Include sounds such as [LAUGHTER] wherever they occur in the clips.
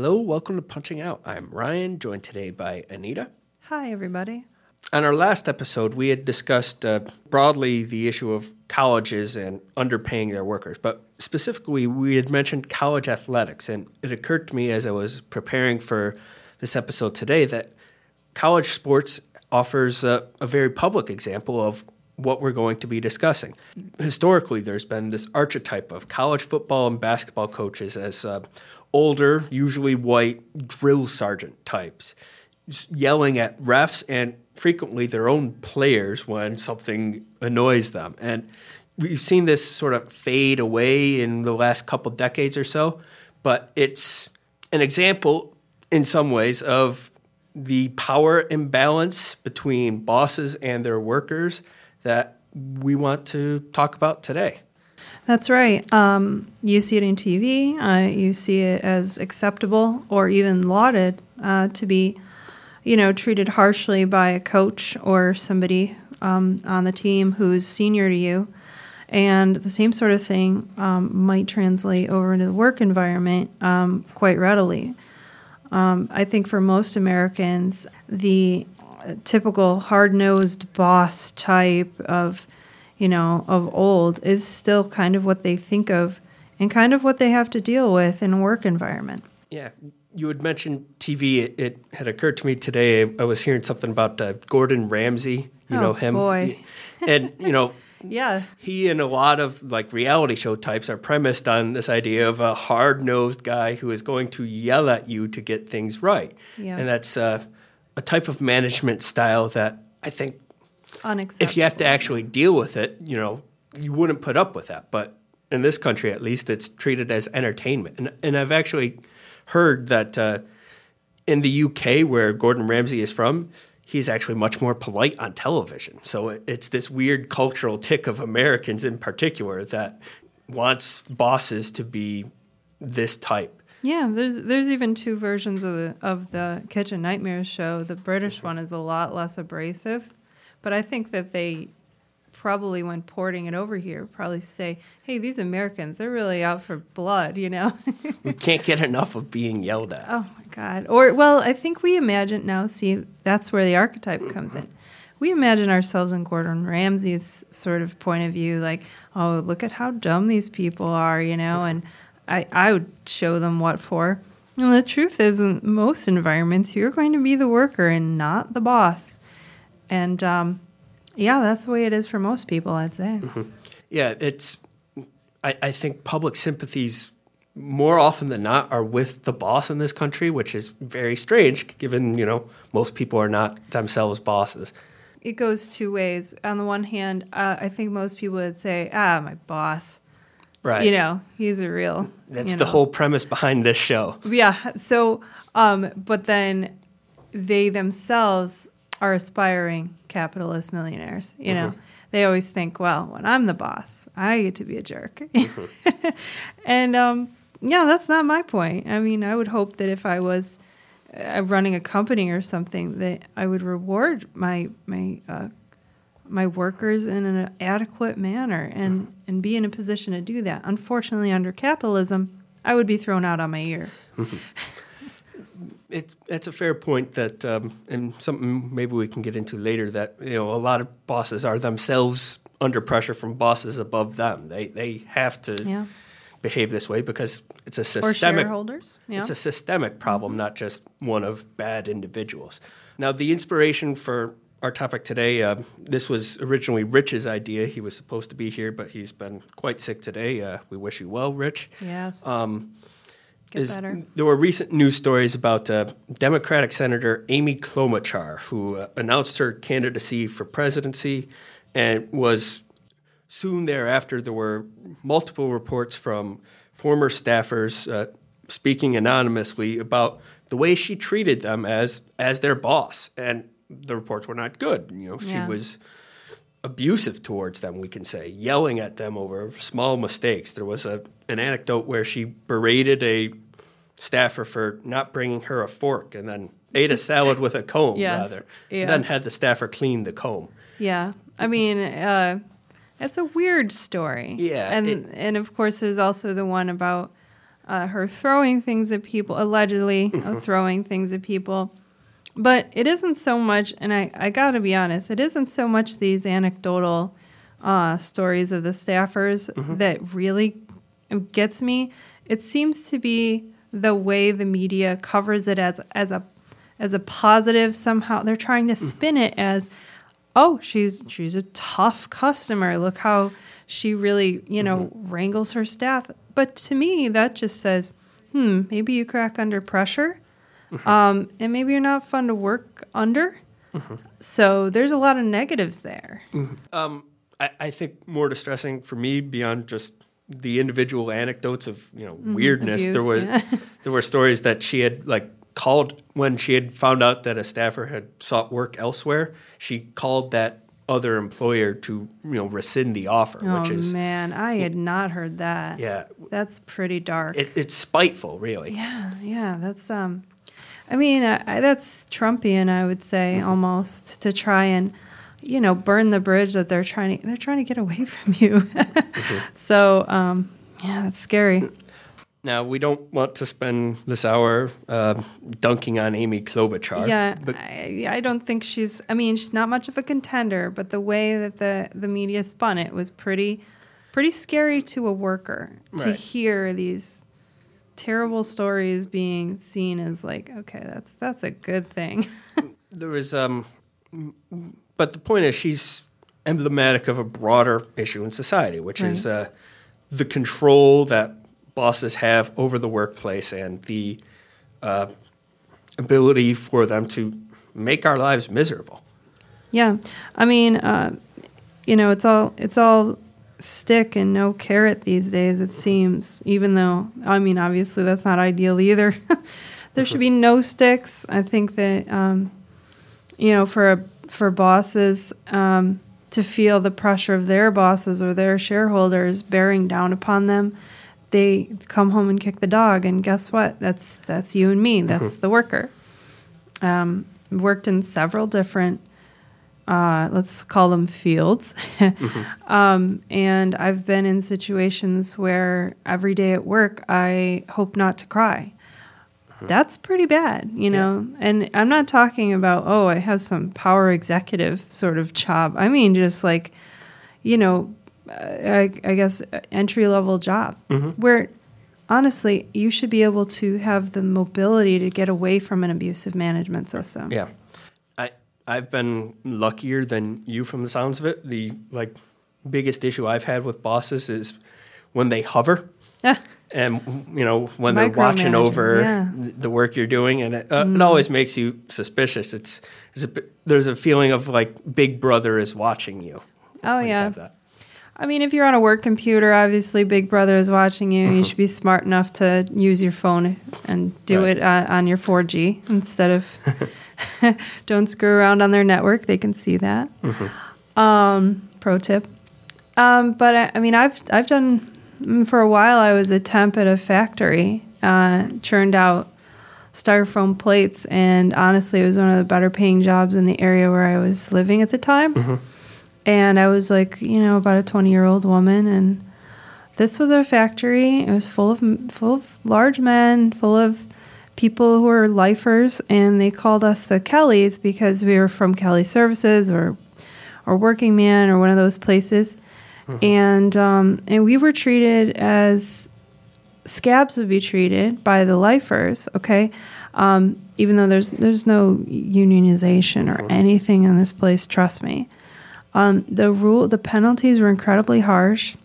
Hello, welcome to Punching Out. I'm Ryan, joined today by Anita. Hi, everybody. On our last episode, we had discussed uh, broadly the issue of colleges and underpaying their workers, but specifically, we had mentioned college athletics. And it occurred to me as I was preparing for this episode today that college sports offers a, a very public example of what we're going to be discussing. Historically, there's been this archetype of college football and basketball coaches as uh, older, usually white drill sergeant types, yelling at refs and frequently their own players when something annoys them. And we've seen this sort of fade away in the last couple decades or so, but it's an example in some ways of the power imbalance between bosses and their workers that we want to talk about today. That's right. Um, you see it in TV. Uh, you see it as acceptable or even lauded uh, to be, you know, treated harshly by a coach or somebody um, on the team who's senior to you. And the same sort of thing um, might translate over into the work environment um, quite readily. Um, I think for most Americans, the typical hard nosed boss type of, you know, of old is still kind of what they think of and kind of what they have to deal with in a work environment. Yeah. You had mentioned TV. It, it had occurred to me today. I was hearing something about uh, Gordon Ramsay. You oh, know him. Boy. and, you know, [LAUGHS] yeah. He and a lot of like reality show types are premised on this idea of a hard nosed guy who is going to yell at you to get things right. Yeah. And that's uh, a type of management style that I think Unacceptable. if you have to actually deal with it, you know, you wouldn't put up with that. But in this country, at least, it's treated as entertainment. And, and I've actually heard that uh, in the UK, where Gordon Ramsay is from, he's actually much more polite on television. So it's this weird cultural tic of Americans in particular that wants bosses to be this type. Yeah, there's there's even two versions of the of the Kitchen Nightmares show. The British one is a lot less abrasive, but I think that they probably when porting it over here probably say, "Hey, these Americans, they're really out for blood," you know. [LAUGHS] we can't get enough of being yelled at. Oh my god. Or well, I think we imagine now, see, that's where the archetype comes in. We imagine ourselves in Gordon Ramsay's sort of point of view like, "Oh, look at how dumb these people are," you know, and I I would show them what for. And the truth is, in most environments, you're going to be the worker and not the boss. And um, yeah, that's the way it is for most people, I'd say. Mm-hmm. Yeah, it's. I, I think public sympathies more often than not are with the boss in this country, which is very strange, given you know most people are not themselves bosses. It goes two ways. On the one hand, uh, I think most people would say, "Ah, my boss." Right. You know, he's a real. That's the know. whole premise behind this show. Yeah. So, um, but then they themselves are aspiring capitalist millionaires. You know, Mm-hmm. they always think, well, when I'm the boss, I get to be a jerk. Mm-hmm. [LAUGHS] and um, yeah, that's not my point. I mean, I would hope that if I was uh, running a company or something, that I would reward my my uh, my workers in an adequate manner and and be in a position to do that. Unfortunately, under capitalism, I would be thrown out on my ear. [LAUGHS] It's that's a fair point that, um, and something maybe we can get into later. That you know, a lot of bosses are themselves under pressure from bosses above them. They they have to Yeah. behave this way because it's a Or systemic shareholders. Yeah. It's a systemic problem, not just one of bad individuals. Now, the inspiration for our topic today, uh, this was originally Rich's idea. He was supposed to be here, but he's been quite sick today. Uh, we wish you well, Rich. yes. Um, Get is- better. there were recent news stories about uh, Democratic Senator Amy Klobuchar, who uh, announced her candidacy for presidency and was soon thereafter there were multiple reports from former staffers uh, speaking anonymously about the way she treated them as as their boss, and the reports were not good. You know, she Yeah. was abusive towards them. We can say yelling at them over small mistakes. There was a an anecdote where she berated a staffer for not bringing her a fork, and then ate a [LAUGHS] salad with a comb Yes. rather. Yeah. Then had the staffer clean the comb. Yeah, I mean, uh, it's a weird story. Yeah, and it- and of course, there's also the one about uh, her throwing things at people, allegedly [LAUGHS] uh, throwing things at people. But it isn't so much, and I, I got to be honest, it isn't so much these anecdotal uh, stories of the staffers that really gets me. It seems to be the way the media covers it as as a as a positive somehow. They're trying to spin it as, oh, she's she's a tough customer. Look how she really you know wrangles her staff. But to me, that just says, hmm, maybe you crack under pressure, um, and maybe you're not fun to work under. So there's a lot of negatives there. Um, I, I think more distressing for me beyond just the individual anecdotes of you know weirdness. there Mm-hmm. abuse, were yeah. [LAUGHS] there were stories that she had like called when she had found out that a staffer had sought work elsewhere. She called that other employer to you know rescind the offer, Oh which is man, I had not heard that. yeah, That's pretty dark. it, it's spiteful, really. yeah, yeah, that's um I mean, I, I, that's Trumpian, I would say Mm-hmm. almost to try and you know, burn the bridge that they're trying to they're trying to get away [LAUGHS] from you. Mm-hmm. [LAUGHS] So, um yeah, that's scary. Now we don't want to spend this hour uh, dunking on Amy Klobuchar. Yeah, but I, I don't think she's. I mean, she's not much of a contender, but the way that the the media spun it was pretty, pretty scary to a worker to hear these terrible stories being seen as like, okay, that's that's a good thing. [LAUGHS] there was um but the point is she's emblematic of a broader issue in society which is uh, the control that bosses have over the workplace and the uh, ability for them to make our lives miserable. Yeah, I mean, uh, you know, it's all it's all stick and no carrot these days. It seems, even though I mean, obviously that's not ideal either. [LAUGHS] there should be no sticks. I think that um, you know, for a, for bosses um, to feel the pressure of their bosses or their shareholders bearing down upon them, they come home and kick the dog, and guess what? That's that's you and me. That's [LAUGHS] the worker. Um, worked in several different, uh, let's call them fields, [LAUGHS] um, and I've been in situations where every day at work I hope not to cry. That's pretty bad, you know. And I'm not talking about oh, I have some power executive sort of job. I mean, just like, you know, uh, I, I guess entry level job where honestly you should be able to have the mobility to get away from an abusive management system. yeah i've been luckier than you from the sounds of it the like biggest issue i've had with bosses is when they hover Ah, and you know when they're watching over yeah. the work you're doing and it, uh, it always makes you suspicious it's, it's a, there's a feeling of like big brother is watching you oh you yeah. that. I mean, if you're on a work computer, obviously Big Brother is watching you. You should be smart enough to use your phone and do Right. it uh, on your 4G instead of [LAUGHS] [LAUGHS] don't screw around on their network. They can see that. Um, pro tip. Um, but I, I mean, I've I've done mm, for a while. I was a temp at a factory, uh, churned out styrofoam plates, and honestly, it was one of the better paying jobs in the area where I was living at the time. And I was like, you know, about a 20 year old woman. And this was a factory. It was full of, full of large men, full of people who were lifers. And they called us the Kellys because we were from Kelly Services or, or Working Man or one of those places. And, um, and we were treated as scabs would be treated by the lifers, okay? Um, even though there's there's no unionization or anything in this place, trust me. Um, the rule, the penalties were incredibly harsh.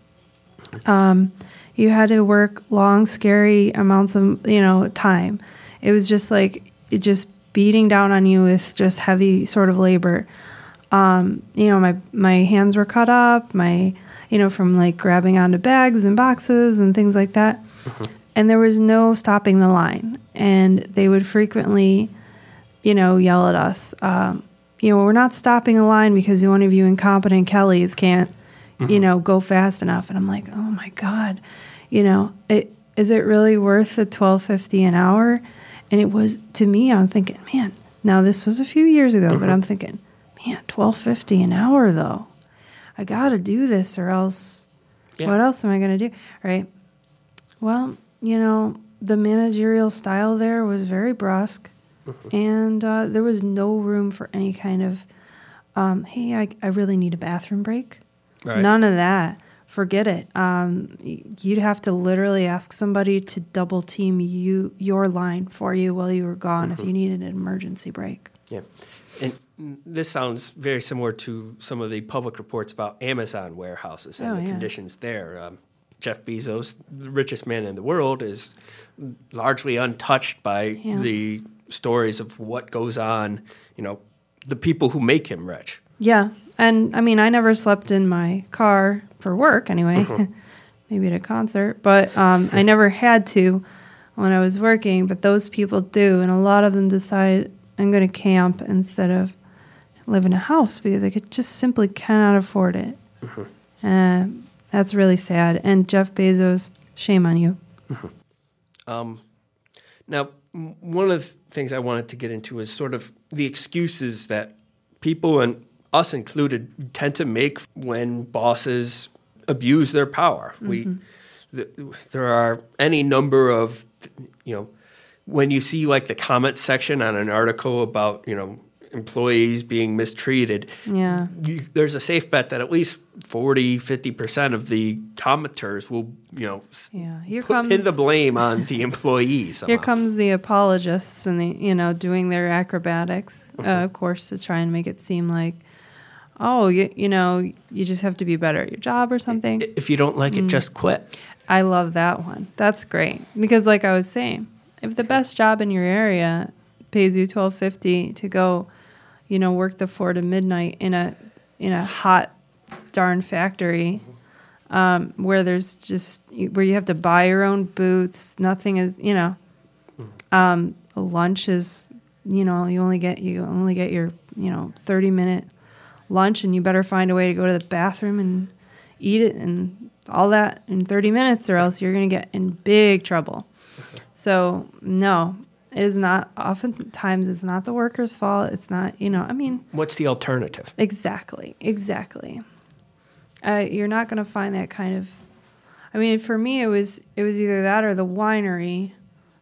Um, you had to work long, scary amounts of you know time. It was just like it just beating down on you with just heavy sort of labor. Um, you know, my my hands were cut up. My you know from like grabbing onto bags and boxes and things like that. and there was no stopping the line. And they would frequently, you know, yell at us. Um, you know, we're not stopping a line because one of you incompetent Kellys can't, you know, go fast enough. And I'm like, oh my god, you know, it is it really worth the twelve fifty an hour? And it was to me. I'm thinking, man. Now this was a few years ago, but I'm thinking, man, twelve fifty an hour though. I got to do this, or else, Yeah. what else am I going to do? Right. Well, you know, the managerial style there was very brusque, and uh, there was no room for any kind of, um, hey, I, I really need a bathroom break. Right. None of that. Forget it. Um, you'd have to literally ask somebody to double team you your line for you while you were gone if you needed an emergency break. Yeah. And this sounds very similar to some of the public reports about Amazon warehouses and Oh, the yeah. conditions there. Um, Jeff Bezos, the richest man in the world, is largely untouched by Yeah. the stories of what goes on, you know, the people who make him rich. Yeah, and I mean, I never slept in my car for work anyway. [LAUGHS] Maybe at a concert, but um, I [LAUGHS] never had to when I was working. But those people do, and a lot of them decide I'm going to camp instead of live in a house because they could just simply cannot afford it. Uh, that's really sad. And Jeff Bezos, shame on you. Um, now, m- one of the things I wanted to get into is sort of the excuses that people and us included tend to make when bosses abuse their power. We th- there are any number of you know when you see like the comment section on an article about you know employees being mistreated Yeah. you, there's a safe bet that at least 40 50% of the commenters will you know Yeah. Here put, comes pin the blame on the employees. Here comes the apologists and the you know doing their acrobatics, uh, of course, to try and make it seem like, oh, you, you know, you just have to be better at your job or something. If you don't like it, just quit. I love that one. That's great because, like I was saying, if the best job in your area pays you twelve fifty to go, you know, work the four to midnight in a in a hot darn factory. Um, where there's just where you have to buy your own boots, nothing is you know, um, lunch is you know you only get you only get your you know thirty minute lunch, and you better find a way to go to the bathroom and eat it and all that in 30 minutes or else you're going to get in big trouble. [LAUGHS] So, no, it is not oftentimes it's not the worker's fault. It's not, you know, I mean, What's the alternative? exactly, exactly. Uh, you're not going to find that kind of I mean, for me it was it was either that or the winery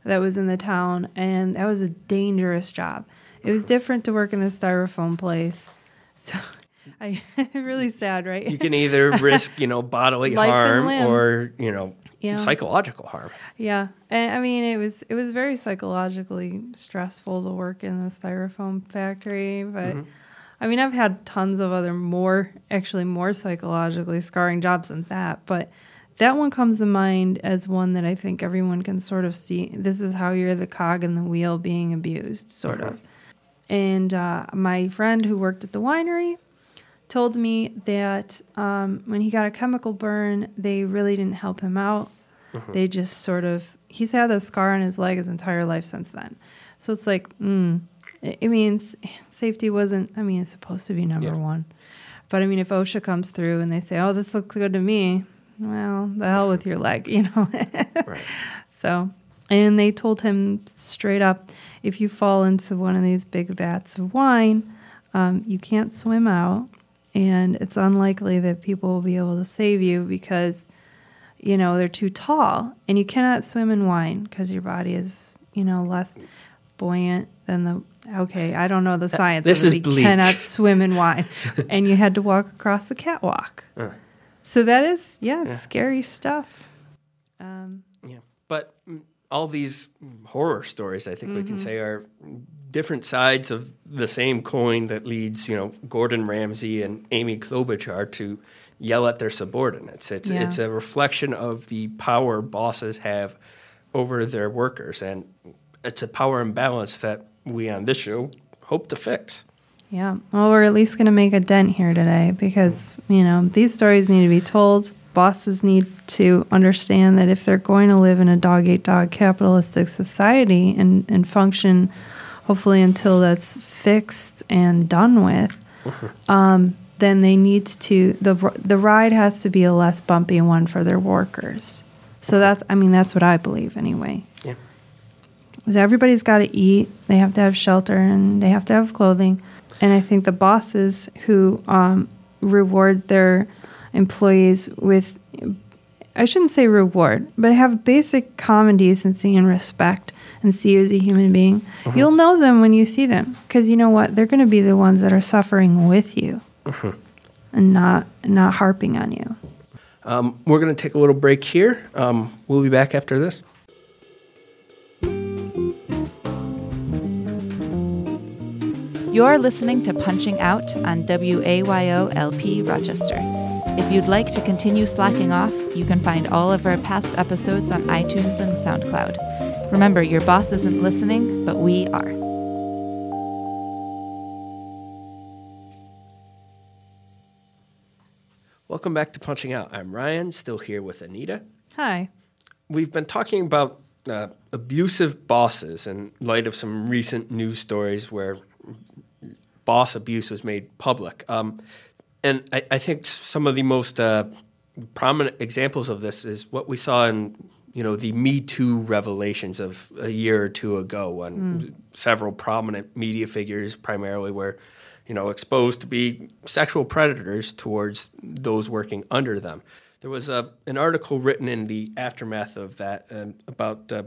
that was in the town and that was a dangerous job. It was different to work in the styrofoam place. [LAUGHS] So, I [LAUGHS] really sad, right? You can either [LAUGHS] risk, you know, bodily harm or, you know, Yeah. psychological harm. Yeah, and I mean it was it was very psychologically stressful to work in the styrofoam factory, but I mean I've had tons of other more actually more psychologically scarring jobs than that, but that one comes to mind as one that I think everyone can sort of see. This is how you're the cog in the wheel being abused, sort of. And uh, my friend who worked at the winery told me that um, when he got a chemical burn, they really didn't help him out. They just sort of, he's had a scar on his leg his entire life since then. So it's like, mm, it, it means safety wasn't, I mean, it's supposed to be number Yeah. one. But I mean, if OSHA comes through and they say, oh, this looks good to me, well, the hell with your leg, [LAUGHS] you know? Right. So, and they told him straight up if you fall into one of these big vats of wine, um, you can't swim out, and it's unlikely that people will be able to save you because, you know, they're too tall, and you cannot swim in wine because your body is, you know, less buoyant than the. Okay, I don't know the science. this is You bleak. cannot [LAUGHS] swim in wine, and you had to walk across the catwalk. Uh. So that is, yeah, Yeah. scary stuff. Um, Yeah. But mm, all these horror stories, I think we Mm-hmm. can say, are different sides of the same coin that leads, you know, Gordon Ramsay and Amy Klobuchar to yell at their subordinates. It's Yeah. it's a reflection of the power bosses have over their workers, and it's a power imbalance that we on this show hope to fix. Yeah. Well, we're at least going to make a dent here today because, you know, these stories need to be told. Bosses need to understand that if they're going to live in a dog eat dog capitalistic society and, and function hopefully until that's fixed and done with, [LAUGHS] um, then they need to the the ride has to be a less bumpy one for their workers. So that's I mean that's what I believe anyway. Yeah. Everybody's got to eat, they have to have shelter, and they have to have clothing. And I think the bosses who um, reward their employees with I shouldn't say reward, but have basic common decency and respect and see you as a human being. Uh-huh. You'll know them when you see them because you know what? They're going to be the ones that are suffering with you uh-huh. and not not harping on you. Um, we're going to take a little break here. Um, we'll be back after this. You're listening to Punching Out on WAYO LP Rochester. If you'd like to continue slacking off, you can find all of our past episodes on iTunes and SoundCloud. Remember, your boss isn't listening, but we are. Welcome back to Punching Out. I'm Ryan, still here with Anita. Hi. We've been talking about uh, abusive bosses in light of some recent news stories where boss abuse was made public. Um, and I, I, think some of the most uh, prominent examples of this is what we saw in you know the Me Too revelations of a year or two ago when mm. several prominent media figures, primarily, were you know exposed to be sexual predators towards those working under them. There was a, an article written in the aftermath of that uh, about uh,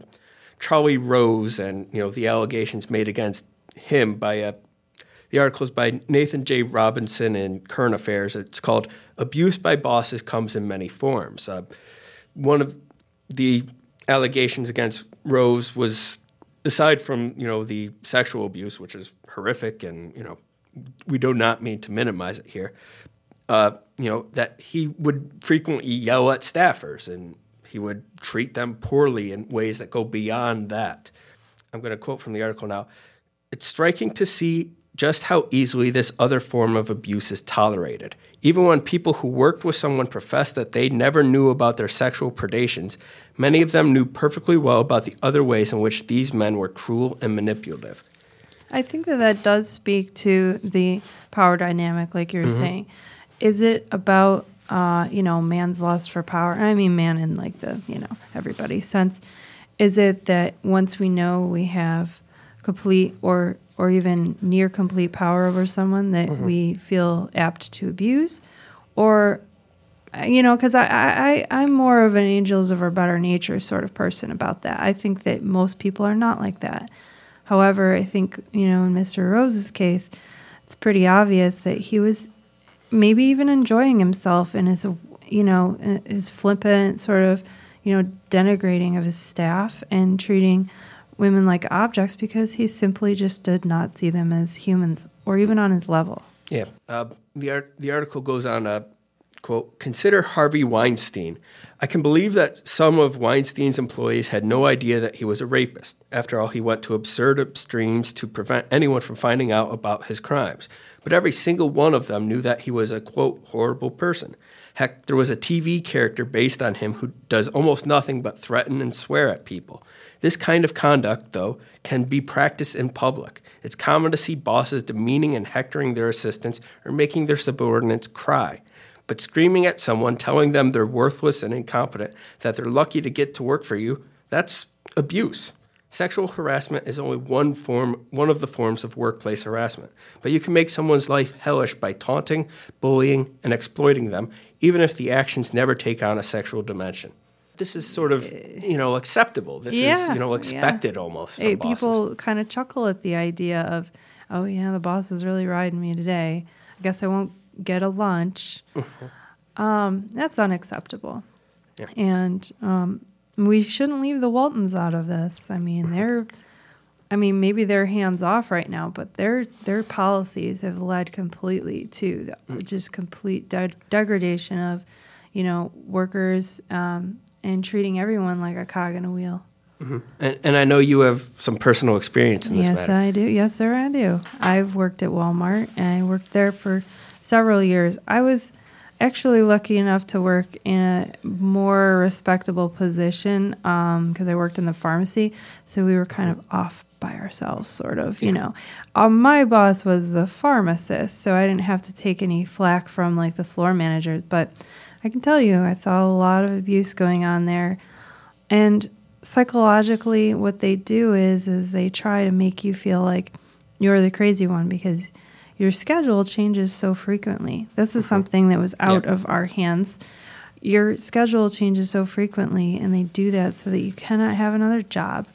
Charlie Rose and you know the allegations made against him by a the article is by Nathan J. Robinson in Current Affairs. It's called Abuse by Bosses Comes in Many Forms. Uh, one of the allegations against Rose was, aside from you know the sexual abuse, which is horrific, and you know we do not mean to minimize it here. Uh, you know that he would frequently yell at staffers and he would treat them poorly in ways that go beyond that. I'm going to quote from the article now. It's striking to see just how easily this other form of abuse is tolerated. Even when people who worked with someone professed that they never knew about their sexual predations, many of them knew perfectly well about the other ways in which these men were cruel and manipulative. I think that that does speak to the power dynamic, like you're mm-hmm. saying. Is it about, uh, you know, man's lust for power? I mean, man in like the, you know, everybody sense. Is it that once we know we have complete or or even near complete power over someone that mm-hmm. we feel apt to abuse. Or you know because I, I i'm more of an angels of our better nature sort of person about that. I think that most people are not like that. However i think you know in mr rose's case it's pretty obvious that he was maybe even enjoying himself in his you know his flippant sort of you know denigrating of his staff and treating women like objects because he simply just did not see them as humans or even on his level. Yeah. Uh, the, art, the article goes on, uh, quote, consider Harvey Weinstein. I can believe that some of Weinstein's employees had no idea that he was a rapist. After all, he went to absurd extremes to prevent anyone from finding out about his crimes. But every single one of them knew that he was a, quote, horrible person. Heck, there was a TV character based on him who does almost nothing but threaten and swear at people. This kind of conduct, though, can be practiced in public. It's common to see bosses demeaning and hectoring their assistants or making their subordinates cry. But screaming at someone, telling them they're worthless and incompetent, that they're lucky to get to work for you, that's abuse. Sexual harassment is only one form, one of the forms of workplace harassment. But you can make someone's life hellish by taunting, bullying, and exploiting them, even if the actions never take on a sexual dimension this is sort of you know acceptable. This yeah, is you know expected yeah. almost. Hey, people kind of chuckle at the idea of, oh yeah, the boss is really riding me today. I guess I won't get a lunch. um, that's unacceptable. Yeah. And um, we shouldn't leave the Waltons out of this. I mean, they're. I mean, maybe they're hands off right now, but their their policies have led completely to mm. just complete de- degradation of, you know, workers um, and treating everyone like a cog in a wheel. Mm-hmm. And, and, I know you have some personal experience in this. Yes, matter. I do. Yes, sir, I do. I've worked at Walmart, and I worked there for several years. I was, actually lucky enough to work in a more respectable position because I worked in the pharmacy. So we were kind of off by ourselves, sort of, you know. Um, my boss was the pharmacist, so I didn't have to take any flack from like the floor managers. But I can tell you, I saw a lot of abuse going on there. And psychologically, what they do is is they try to make you feel like you're the crazy one because your schedule changes so frequently. This is something that was out Yeah. of our hands. Your schedule changes so frequently, and they do that so that you cannot have another job.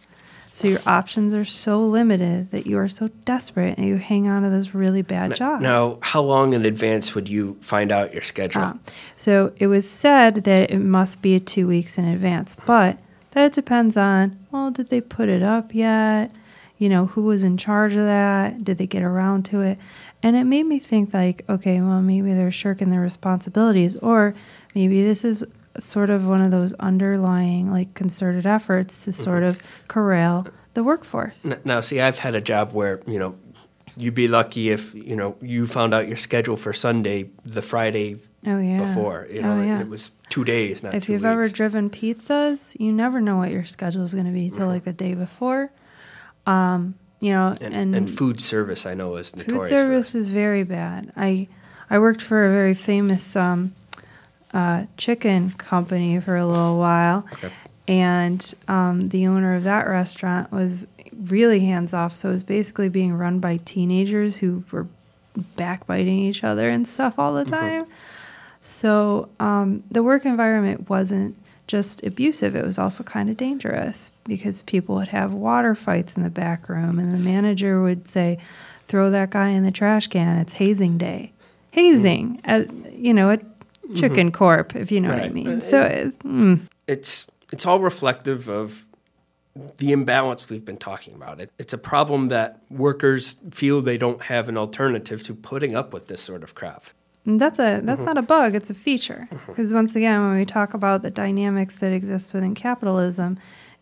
So your options are so limited that you are so desperate and you hang on to this really bad job. Now, how long in advance would you find out your schedule? Uh, so it was said that it must be two weeks in advance, but that depends on well, did they put it up yet? You know, who was in charge of that? Did they get around to it? And it made me think like, okay, well, maybe they're shirking their responsibilities, or maybe this is sort of one of those underlying like concerted efforts to sort of corral the workforce. Now, see, I've had a job where you know you'd be lucky if you know you found out your schedule for Sunday the Friday Oh yeah. before. You know, oh, it- yeah. it, was two days, not if two you've ever driven pizzas, you never know what your schedule is going to be till like the day before. Um, you know, and, and, and, food service, I know, is notorious. food service is very bad. I I worked for a very famous um, uh, chicken company for a little while, Okay. and um, the owner of that restaurant was really hands off. So it was basically being run by teenagers who were backbiting each other and stuff all the time. So um, the work environment wasn't just abusive, it was also kind of dangerous because people would have water fights in the back room, and the manager would say, Throw that guy in the trash can, it's hazing day. Hazing at, you know, at Chicken Corp, if you know what I Right. mean. So, it, mm, it's it's all reflective of the imbalance we've been talking about. It, it's a problem that workers feel they don't have an alternative to putting up with this sort of crap. And that's a that's Mm-hmm. not a bug it's a feature because once again when we talk about the dynamics that exist within capitalism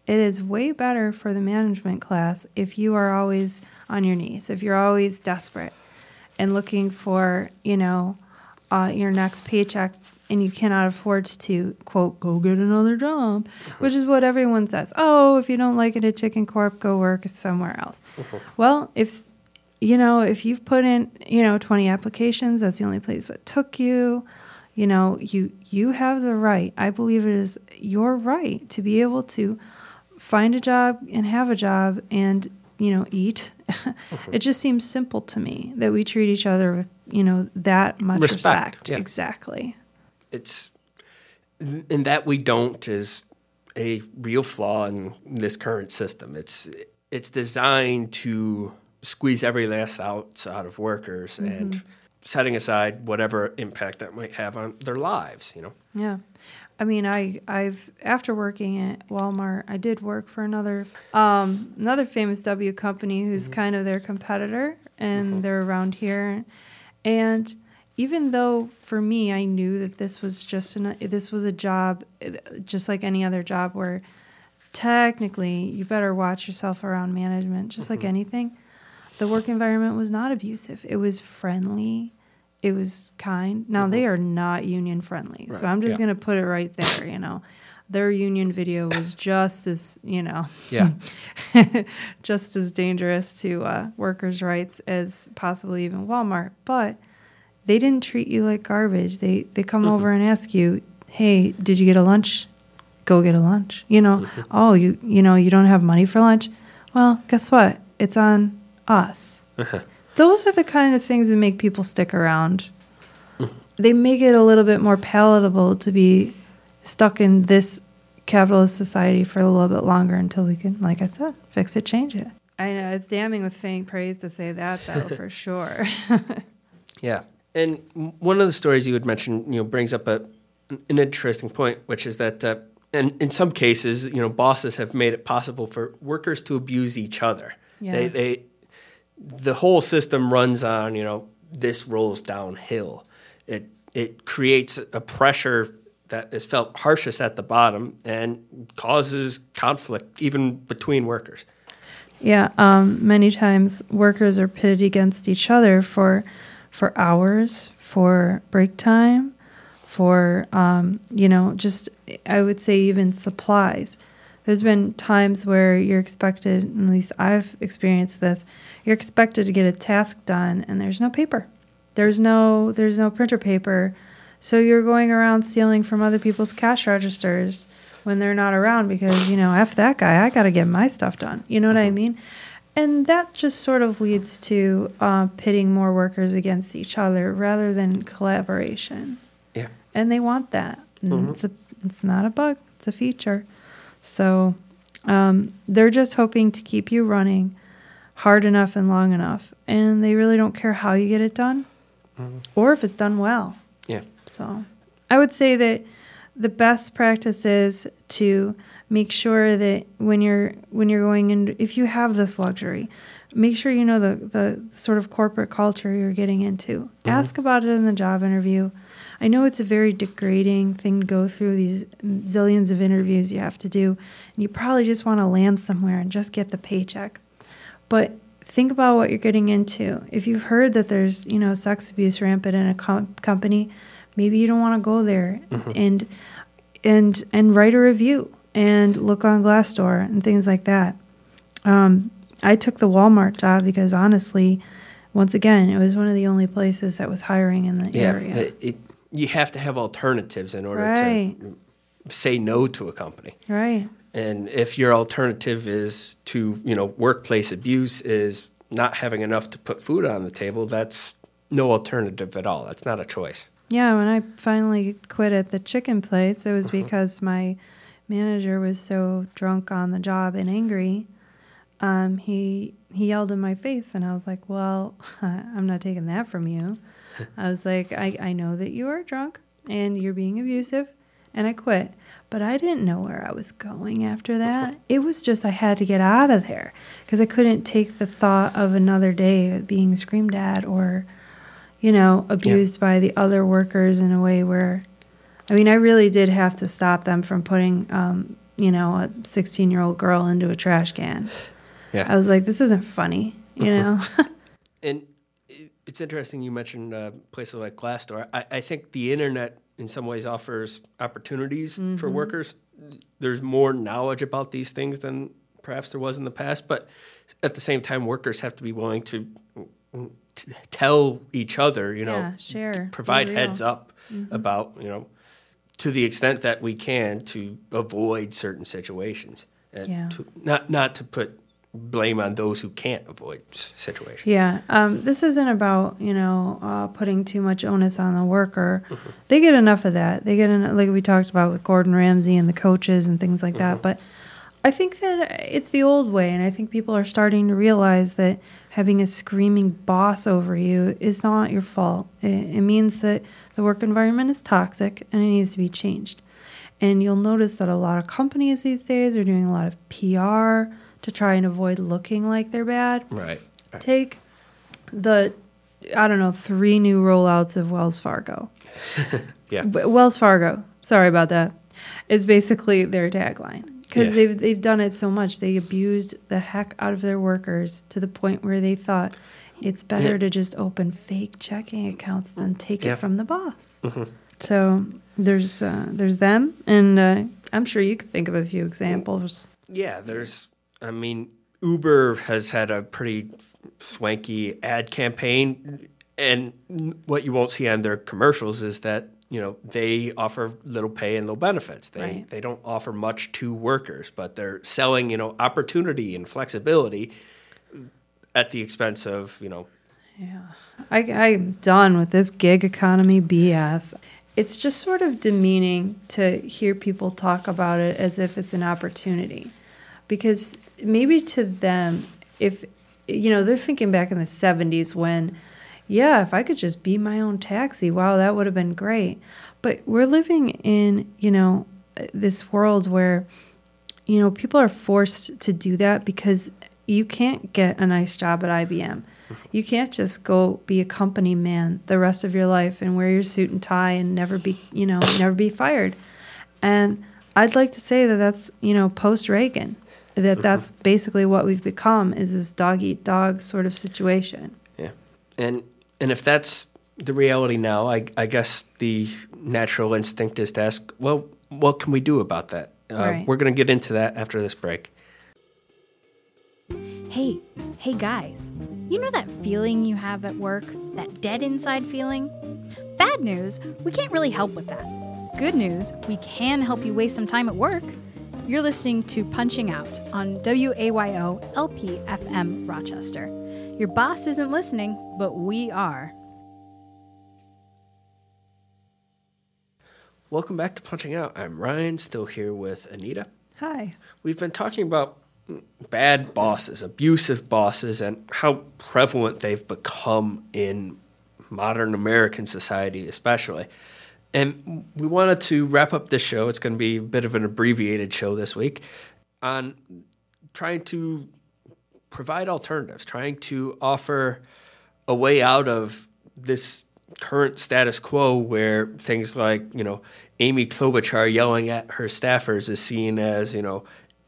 it is way better for the management class if you are always on your knees if you're always desperate and looking for you know uh, your next paycheck and you cannot afford to quote go get another job which is what everyone says oh if you don't like it at chicken corp go work somewhere else well if you know, if you've put in, you know, 20 applications, that's the only place that took you, you know, you you have the right. I believe it is your right to be able to find a job and have a job and, you know, eat. [LAUGHS] it just seems simple to me that we treat each other with, you know, that much Respect, respect. yeah. Exactly. It's and that we don't is a real flaw in this current system. It's it's designed to squeeze every last ounce out of workers mm-hmm. and setting aside whatever impact that might have on their lives. You know. Yeah. I mean, I I've after working at Walmart, I did work for another um, another famous W company who's mm-hmm. kind of their competitor, and mm-hmm. they're around here. And even though for me, I knew that this was just an this was a job, just like any other job, where technically you better watch yourself around management, just like mm-hmm. anything. The work environment was not abusive; it was friendly. It was kind. Now they mm-hmm. are not union friendly, so I'm just yeah. gonna put it right there. You know, their union video was [COUGHS] just as you know, Yeah. [LAUGHS] just as dangerous to uh, workers' rights as possibly even Walmart. But they didn't treat you like garbage. They they come mm-hmm. over and ask you, "Hey, did you get a lunch? Go get a lunch." You know, mm-hmm. oh, you you know you don't have money for lunch. Well, guess what? It's on us. Uh-huh. Those are the kind of things that make people stick around. they make it a little bit more palatable to be stuck in this capitalist society for a little bit longer until we can, like I said, fix it, change it. I know it's damning with faint praise to say that, though, [LAUGHS] for sure. Yeah, and one of the stories you had mentioned, you know, brings up a an interesting point, which is that, uh, and in some cases, you know, bosses have made it possible for workers to abuse each other. They, Yes. they, the whole system runs on, you know, this rolls downhill. It it creates a pressure that is felt harshest at the bottom and causes conflict even between workers. Yeah, um, many times workers are pitted against each other for for hours, for break time, for um, you know just I would say even supplies. There's been times where you're expected, at least I've experienced this, you're expected to get a task done and there's no paper. There's no there's no printer paper. So you're going around stealing from other people's cash registers when they're not around because, you know, F that guy, I got to get my stuff done. You know what I mean? And that just sort of leads to uh, pitting more workers against each other rather than collaboration. Yeah. And they want that. And It's, a, it's not a bug, it's a feature. So um, they're just hoping to keep you running hard enough and long enough. And they really don't care how you get it done or if it's done well. Yeah. So I would say that the best practice is to make sure that when you're when you're going in if you have this luxury, make sure you know the, the sort of corporate culture you're getting into. Ask about it in the job interview. I know it's a very degrading thing to go through these zillions of interviews you have to do, and you probably just want to land somewhere and just get the paycheck. But think about what you're getting into. If you've heard that there's, you know, sex abuse rampant in a com- company, maybe you don't want to go there and and and write a review and look on Glassdoor and things like that. Um, I took the Walmart job because honestly, once again, it was one of the only places that was hiring in the Yeah. area. It, you have to have alternatives in order Right. to say no to a company. right. And if your alternative is to, you know, workplace abuse is not having enough to put food on the table, that's no alternative at all. That's not a choice. Yeah, when I finally quit at the chicken place, it was because my manager was so drunk on the job and angry. Um, he he yelled in my face, and I was like, "Well, [LAUGHS] I'm not taking that from you." I was like, I, "I know that you are drunk and you're being abusive," and I quit. But I didn't know where I was going after that. It was just I had to get out of there because I couldn't take the thought of another day of being screamed at or you know, abused by the other workers in a way where, I mean, I really did have to stop them from putting, um, you know, a 16 year old girl into a trash can. Yeah. I was like, this isn't funny, you [LAUGHS] know? And it's interesting you mentioned uh, places like Glassdoor. I, I think the internet, in some ways, offers opportunities for workers. There's more knowledge about these things than perhaps there was in the past, but at the same time, workers have to be willing to t- tell each other, you know, Yeah, share, provide heads up about, you know, to the extent that we can to avoid certain situations, and Yeah. to, not not to put blame on those who can't avoid situations. yeah. Um, this isn't about, you know, uh, putting too much onus on the worker. They get enough of that. They get, en- like we talked about with Gordon Ramsay and the coaches and things like that. But I think that it's the old way. And I think people are starting to realize that having a screaming boss over you is not your fault. It, it means that the work environment is toxic and it needs to be changed. And you'll notice that a lot of companies these days are doing a lot of PR to try and avoid looking like they're bad. Right. Take the, I don't know, three new rollouts of Wells Fargo. [LAUGHS] Yeah. Wells Fargo, sorry about that, is basically their tagline. Because Yeah. they've, they've done it so much. They abused the heck out of their workers to the point where they thought it's better Yeah. to just open fake checking accounts than take Yeah. it from the boss. So there's uh, there's them, and uh, I'm sure you could think of a few examples. Yeah, there's. I mean, Uber has had a pretty swanky ad campaign, and what you won't see on their commercials is that you know they offer little pay and low benefits. They Right. they don't offer much to workers, but they're selling you know opportunity and flexibility at the expense of you know Yeah. I, I'm done with this gig economy BS. It's just sort of demeaning to hear people talk about it as if it's an opportunity. Because maybe to them, if, you know, they're thinking back in the 70s when, yeah, if I could just be my own taxi, wow, that would have been great. But we're living in, you know, this world where you know, people are forced to do that because you can't get a nice job at IBM. You can't just go be a company man the rest of your life and wear your suit and tie and never be, you know, never be fired. And I'd like to say that that's, you know, post Reagan, that that's basically what we've become is this dog eat dog sort of situation. Yeah, and and if that's the reality now, I, I guess the natural instinct is to ask, well, what can we do about that? Uh, Right. We're going to get into that after this break. Hey, hey guys, you know that feeling you have at work? That dead inside feeling? Bad news, we can't really help with that. Good news, we can help you waste some time at work. You're listening to Punching Out on WAYO LP FM Rochester. Your boss isn't listening, but we are. Welcome back to Punching Out. I'm Ryan, still here with Anita. Hi. We've been talking about bad bosses, abusive bosses, and how prevalent they've become in modern American society, especially. And we wanted to wrap up this show. It's going to be a bit of an abbreviated show this week on trying to provide alternatives, trying to offer a way out of this current status quo where things like, you know, Amy Klobuchar yelling at her staffers is seen as, you know,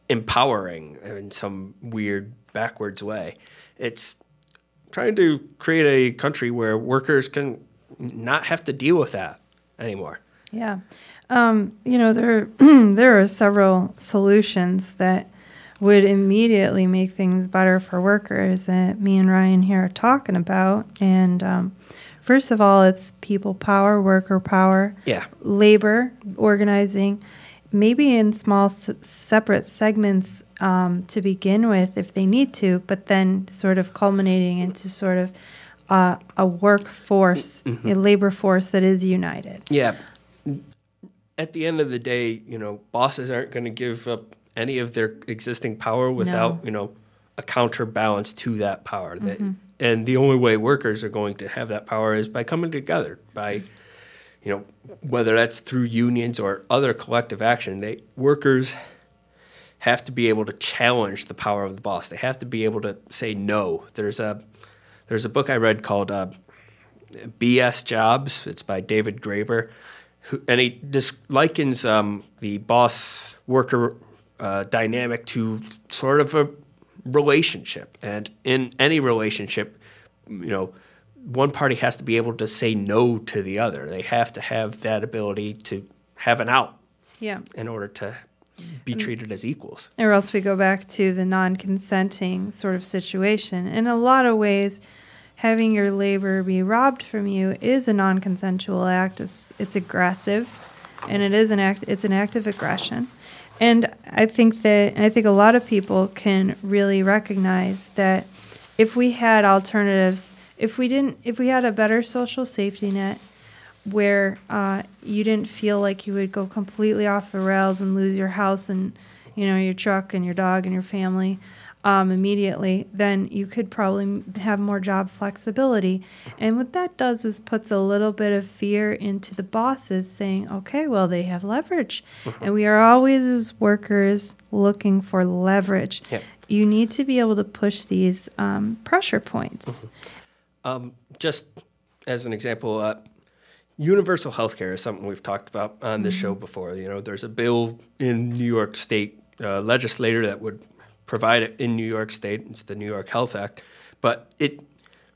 empowering in some weird backwards way. It's trying to create a country where workers can not have to deal with that anymore. Yeah. Um, you know, there [CLEARS THROAT] there are several solutions that would immediately make things better for workers that me and Ryan here are talking about. And um, first of all, it's people power, worker power, Yeah. labor organizing, maybe in small s- separate segments um, to begin with if they need to, but then sort of culminating into sort of uh, a workforce, a labor force that is united. Yeah. At the end of the day, you know, bosses aren't going to give up any of their existing power without, you know, a counterbalance to that power. That, and the only way workers are going to have that power is by coming together, by, you know, whether that's through unions or other collective action. They workers have to be able to challenge the power of the boss. They have to be able to say no. There's a there's a book I read called uh, BS Jobs. It's by David Graeber, who, and he dis- likens um, the boss worker uh, dynamic to sort of a relationship. And in any relationship, you know, one party has to be able to say no to the other. They have to have that ability to have an out Yeah. in order to be treated as equals. Or else we go back to the non consenting sort of situation. In a lot of ways, having your labor be robbed from you is a non consensual act. It's, it's aggressive and it is an act it's an act of aggression. And I think that I think a lot of people can really recognize that if we had alternatives, if we didn't if we had a better social safety net where uh, you didn't feel like you would go completely off the rails and lose your house and you know your truck and your dog and your family um, immediately, then you could probably have more job flexibility. And what that does is puts a little bit of fear into the bosses, saying, "Okay, well they have leverage," and we are always as workers looking for leverage. Yep. You need to be able to push these um, pressure points. Um, just as an example, uh, universal health care is something we've talked about on this show before. You know, there's a bill in New York State uh, legislator that would provide it in New York State. It's the New York Health Act. But it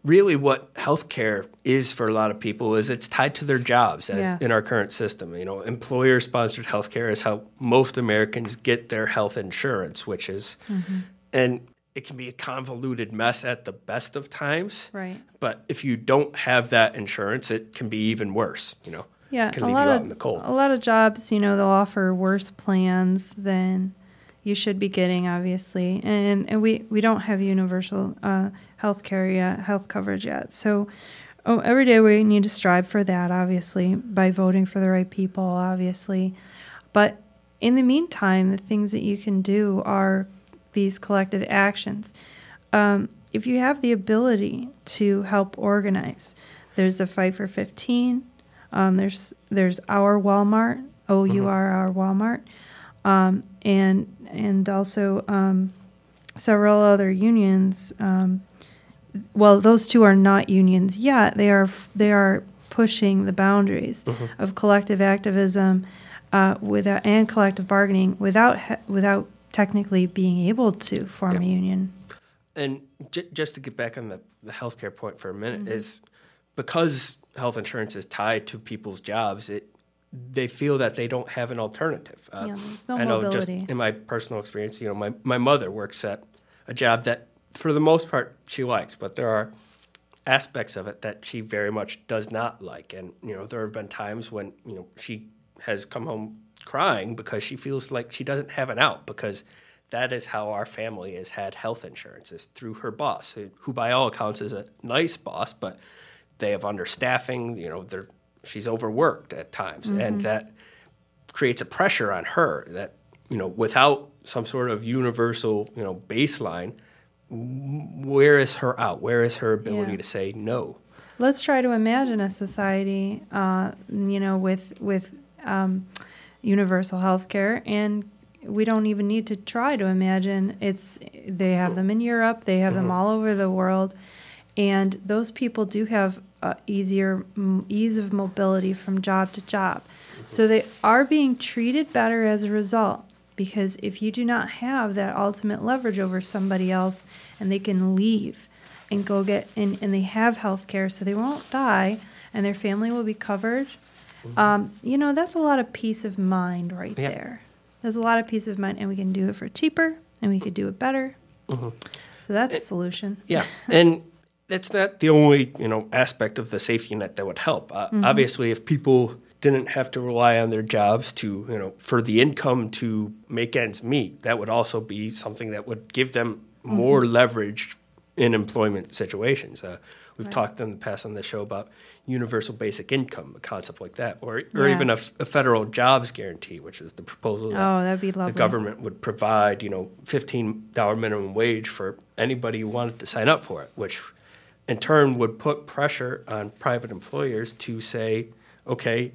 really what health care is for a lot of people is it's tied to their jobs as Yes. in our current system. You know, employer sponsored health care is how most Americans get their health insurance, which is mm-hmm. and it can be a convoluted mess at the best of times. Right. But if you don't have that insurance, it can be even worse. You know, Yeah, it can leave you of out in the cold. a lot of jobs, you know, they'll offer worse plans than you should be getting, obviously, and and we we don't have universal uh, health care yet, health coverage yet. So, oh, every day we need to strive for that, obviously, by voting for the right people, obviously. But in the meantime, the things that you can do are these collective actions. Um, if you have the ability to help organize, there's the fight for 15. Um, there's there's our Walmart, O U R R Walmart, um, and and also um, several other unions. Um, well, those two are not unions yet. They are they are pushing the boundaries of collective activism uh, without and collective bargaining without without technically being able to form a union. And j- just to get back on the, the healthcare point for a minute Mm-hmm. is because health insurance is tied to people's jobs, it they feel that they don't have an alternative. Uh, Yeah, there's no I know mobility. just in my personal experience, you know, my, my mother works at a job that for the most part she likes, but there are aspects of it that she very much does not like. And, you know, there have been times when, you know, she has come home crying because she feels like she doesn't have an out because that is how our family has had health insurance is through her boss, who, who by all accounts is a nice boss, but they have understaffing, you know, they're she's overworked at times and that creates a pressure on her that, you know, without some sort of universal, you know, baseline, where is her out? Where is her ability Yeah. to say no? let's try to imagine a society, uh, you know, with with um, universal health care, and we don't even need to try to imagine. It's they have them in Europe, they have them all over the world, and those people do have uh, easier m- ease of mobility from job to job, so they are being treated better as a result. Because if you do not have that ultimate leverage over somebody else, and they can leave and go get and, and they have health care so they won't die and their family will be covered um, you know that's a lot of peace of mind right Yeah. there. There's a lot of peace of mind and we can do it for cheaper and we could do it better. So that's a solution. Yeah, [LAUGHS] and that's not the only you know aspect of the safety net that would help. Uh, Obviously, if people didn't have to rely on their jobs to you know for the income to make ends meet, that would also be something that would give them more leverage in employment situations. Uh, we've talked in the past on the show about universal basic income, a concept like that, or or even a, a federal jobs guarantee, which is the proposal. that oh that'd be lovely the government would provide, you know, fifteen dollar minimum wage for anybody who wanted to sign up for it, which in turn would put pressure on private employers to say, okay,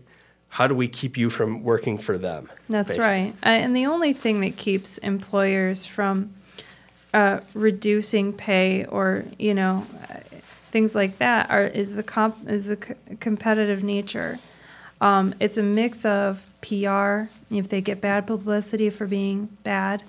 how do we keep you from working for them? That's basically. right. Uh, and the only thing that keeps employers from uh, reducing pay or you know uh, things like that are is the comp is the c- competitive nature. Um, it's a mix of PR if they get bad publicity for being bad.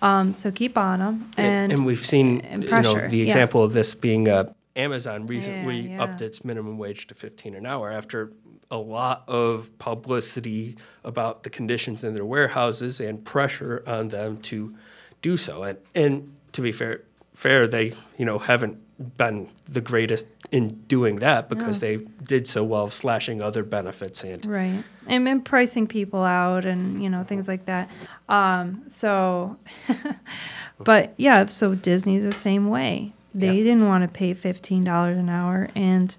Um, so keep on them And, and and we've seen, and you know, the yeah. example of this being uh, Amazon recently yeah. upped its minimum wage to 15 an hour after a lot of publicity about the conditions in their warehouses and pressure on them to do so. And and to be fair, fair they you know haven't been the greatest in doing that because they did so well slashing other benefits and Right. And, and pricing people out and, you know, things like that. Um, so, [LAUGHS] but yeah, so Disney's the same way. They Yeah. didn't want to pay $15 an hour. And,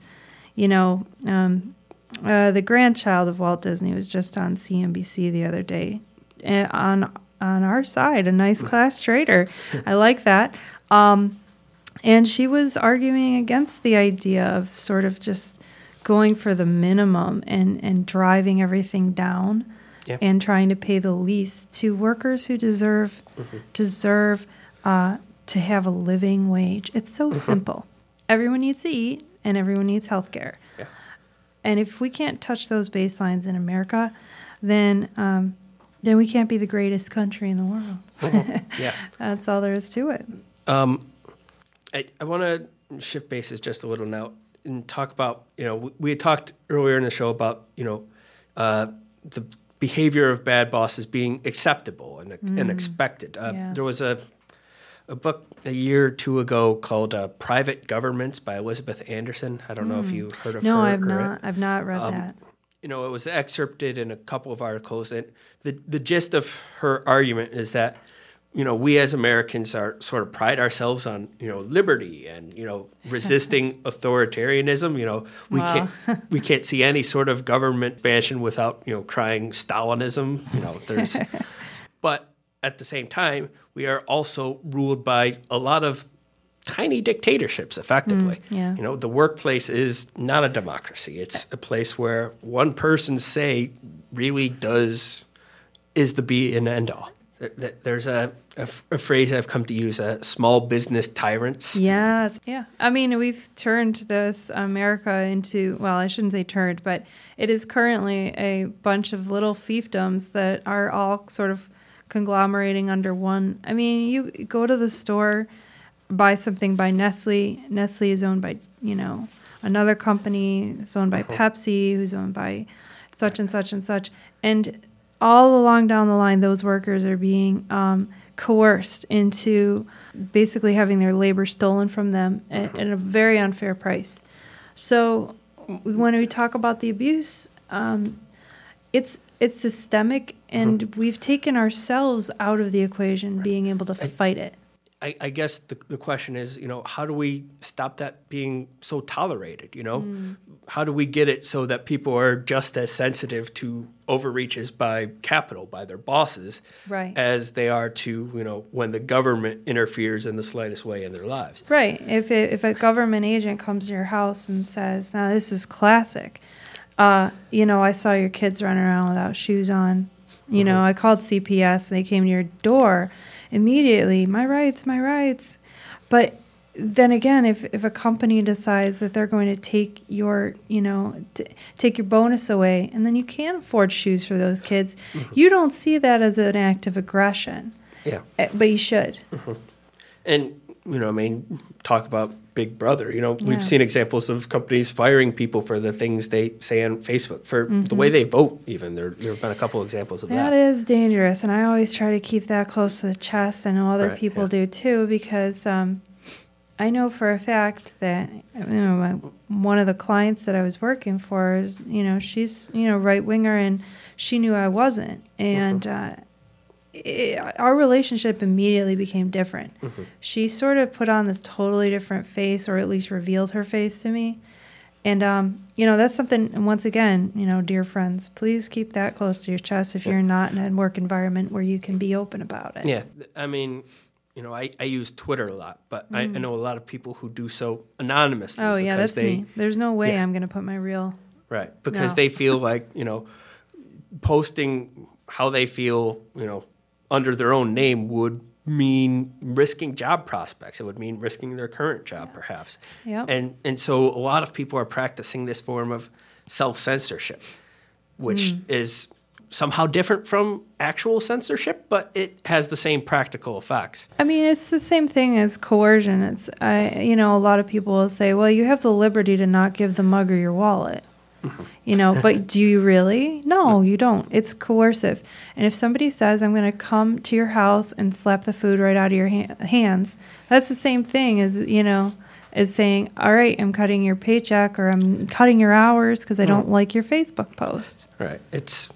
you know, um, uh, the grandchild of Walt Disney was just on CNBC the other day uh, on, on our side, a nice class trader. [LAUGHS] I like that. Um, and she was arguing against the idea of sort of just going for the minimum and, and driving everything down Yeah. and trying to pay the least to workers who deserve deserve uh, to have a living wage. It's so simple. Everyone needs to eat and everyone needs health care. Yeah. And if we can't touch those baselines in America, then um, then we can't be the greatest country in the world. [LAUGHS] yeah. That's all there is to it. Um, I, I want to shift bases just a little now and talk about, you know, we, we had talked earlier in the show about, you know, uh, the behavior of bad bosses being acceptable and, and expected. Uh, Yeah. There was a, a book a year or two ago called uh, Private Governments by Elizabeth Anderson. I don't know if you heard of No, her. No, I've or it not. I've not read Um, that. you know, it was excerpted in a couple of articles, and the the gist of her argument is that, you know, we as Americans are sort of pride ourselves on you know liberty and you know [LAUGHS] resisting authoritarianism. You know, we Wow. can't [LAUGHS] we can't see any sort of government expansion without you know crying Stalinism. You know, there's, [LAUGHS] but at the same time, we are also ruled by a lot of tiny dictatorships effectively. yeah. You know, the workplace is not a democracy. It's a place where one person's say really does is the be and end all. There- there- There's a, a, a phrase I've come to use: uh, "small business tyrants." Yes. Yeah. I mean, we've turned this America into, well, I shouldn't say turned, but it is currently a bunch of little fiefdoms that are all sort of conglomerating under one. I mean, you go to the store, buy something by Nestle. Nestle is owned by you know, another company is owned by Pepsi, who's owned by such and such and such. And all along down the line, those workers are being um, coerced into basically having their labor stolen from them at, at a very unfair price. So when we talk about the abuse, um, it's it's systemic, and we've taken ourselves out of the equation, being able to fight it. I, I guess the, the question is, you know, how do we stop that being so tolerated? You know, Mm. how do we get it so that people are just as sensitive to overreaches by capital, by their bosses, Right. as they are to, you know, when the government interferes in the slightest way in their lives? Right. If it, if a government agent comes to your house and says, "Now this is classic," uh, you know, I saw your kids running around without shoes on. You know, mm-hmm. I called CPS and they came to your door immediately. My rights, my rights. But then again, if if a company decides that they're going to take your, you know, t- take your bonus away, and then you can't afford shoes for those kids, mm-hmm. you don't see that as an act of aggression. Yeah. Eh, But you should. Mm-hmm. And, you know, I mean, talk about Big Brother. You know, Yeah. we've seen examples of companies firing people for the things they say on Facebook, for the way they vote, even. There, there have been a couple examples of that. That is dangerous, and I always try to keep that close to the chest. I know other Right, people yeah. do too, because um, I know for a fact that you know my, one of the clients that I was working for is you know she's you know right winger, and she knew I wasn't, and uh, it, our relationship immediately became different. She sort of put on this totally different face, or at least revealed her face to me. And um, you know that's something. And once again, you know, dear friends, please keep that close to your chest if you're not in a work environment where you can be open about it. Yeah, I mean, you know, I, I use Twitter a lot, but I, I know a lot of people who do so anonymously. Mm. Oh yeah, that's they, me. There's no way Yeah. I'm going to put my real. Right, because No. they feel [LAUGHS] like you know, posting how they feel, you know, under their own name would mean risking job prospects. It would mean risking their current job, perhaps. Yep. And and so a lot of people are practicing this form of self censorship, which Mm. is somehow different from actual censorship, but it has the same practical effects. I mean, it's the same thing as coercion. It's I, you know, a lot of people will say, "Well, you have the liberty to not give the mugger your wallet." [LAUGHS] You know, but do you really? No, you don't. It's coercive. And if somebody says, "I'm going to come to your house and slap the food right out of your ha- hands," that's the same thing as you know, as saying, "All right, I'm cutting your paycheck or I'm cutting your hours because I mm. don't like your Facebook post." Right. It's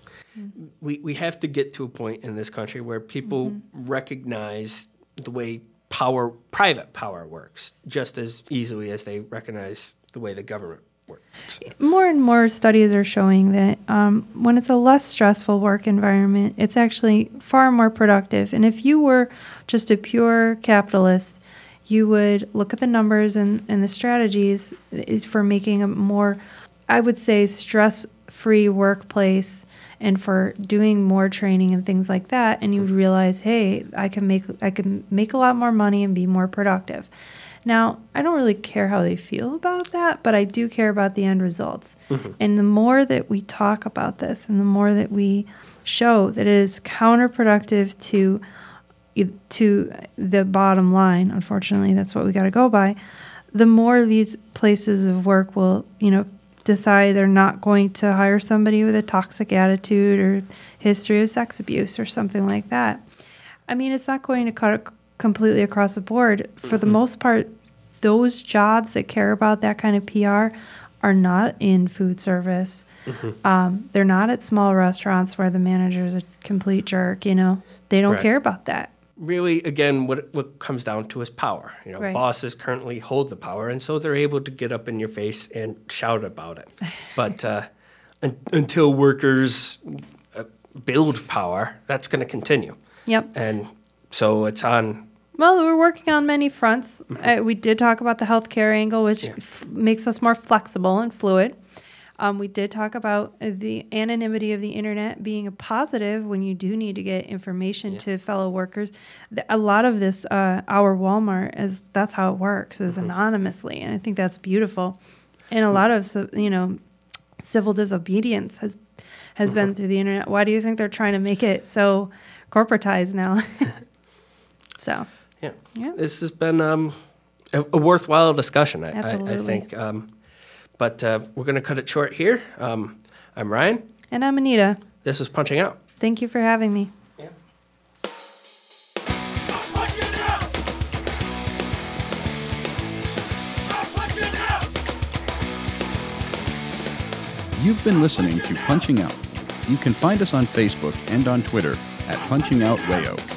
we we have to get to a point in this country where people mm-hmm. recognize the way power private power works just as easily as they recognize the way the government works. more and more studies are showing that um, when it's a less stressful work environment, it's actually far more productive. And if you were just a pure capitalist, you would look at the numbers and, and the strategies for making a more, I would say, stress free workplace and for doing more training and things like that and you would realize hey i can make i can make a lot more money and be more productive now i don't really care how they feel about that but i do care about the end results. Mm-hmm. And the more that we talk about this and the more that we show that it is counterproductive to to the bottom line unfortunately that's what we got to go by the more these places of work will you know decide they're not going to hire somebody with a toxic attitude or history of sex abuse or something like that. I mean it's not going to cut completely across the board. For the mm-hmm. most part those jobs that care about that kind of pr are not in food service um, they're not at small restaurants where the manager is a complete jerk you know they don't Right. care about that Really, again, what what comes down to is power. You know, Right. bosses currently hold the power, and so they're able to get up in your face and shout about it. [LAUGHS] But uh, un- until workers uh, build power, that's going to continue. yep And so it's on Well, we're working on many fronts. Uh, we did talk about the healthcare angle, which Mm-hmm. Yeah. f- makes us more flexible and fluid. Um, we did talk about the anonymity of the internet being a positive when you do need to get information Yeah. to fellow workers. The, a lot of this, uh, our Walmart, is that's how it works, is Mm-hmm. anonymously, and I think that's beautiful. And a lot of you know, civil disobedience has has Mm-hmm. been through the internet. Why do you think they're trying to make it so corporatized now? [LAUGHS] so. Yeah. Yeah. This has been um, a, a worthwhile discussion. I, I, I think. Um, but uh, we're going to cut it short here. Um, I'm Ryan. And I'm Anita. This is punching out. Thank you for having me. Yeah. You've been listening to Punching Out. You can find us on Facebook and on Twitter at Punching Out Wayo.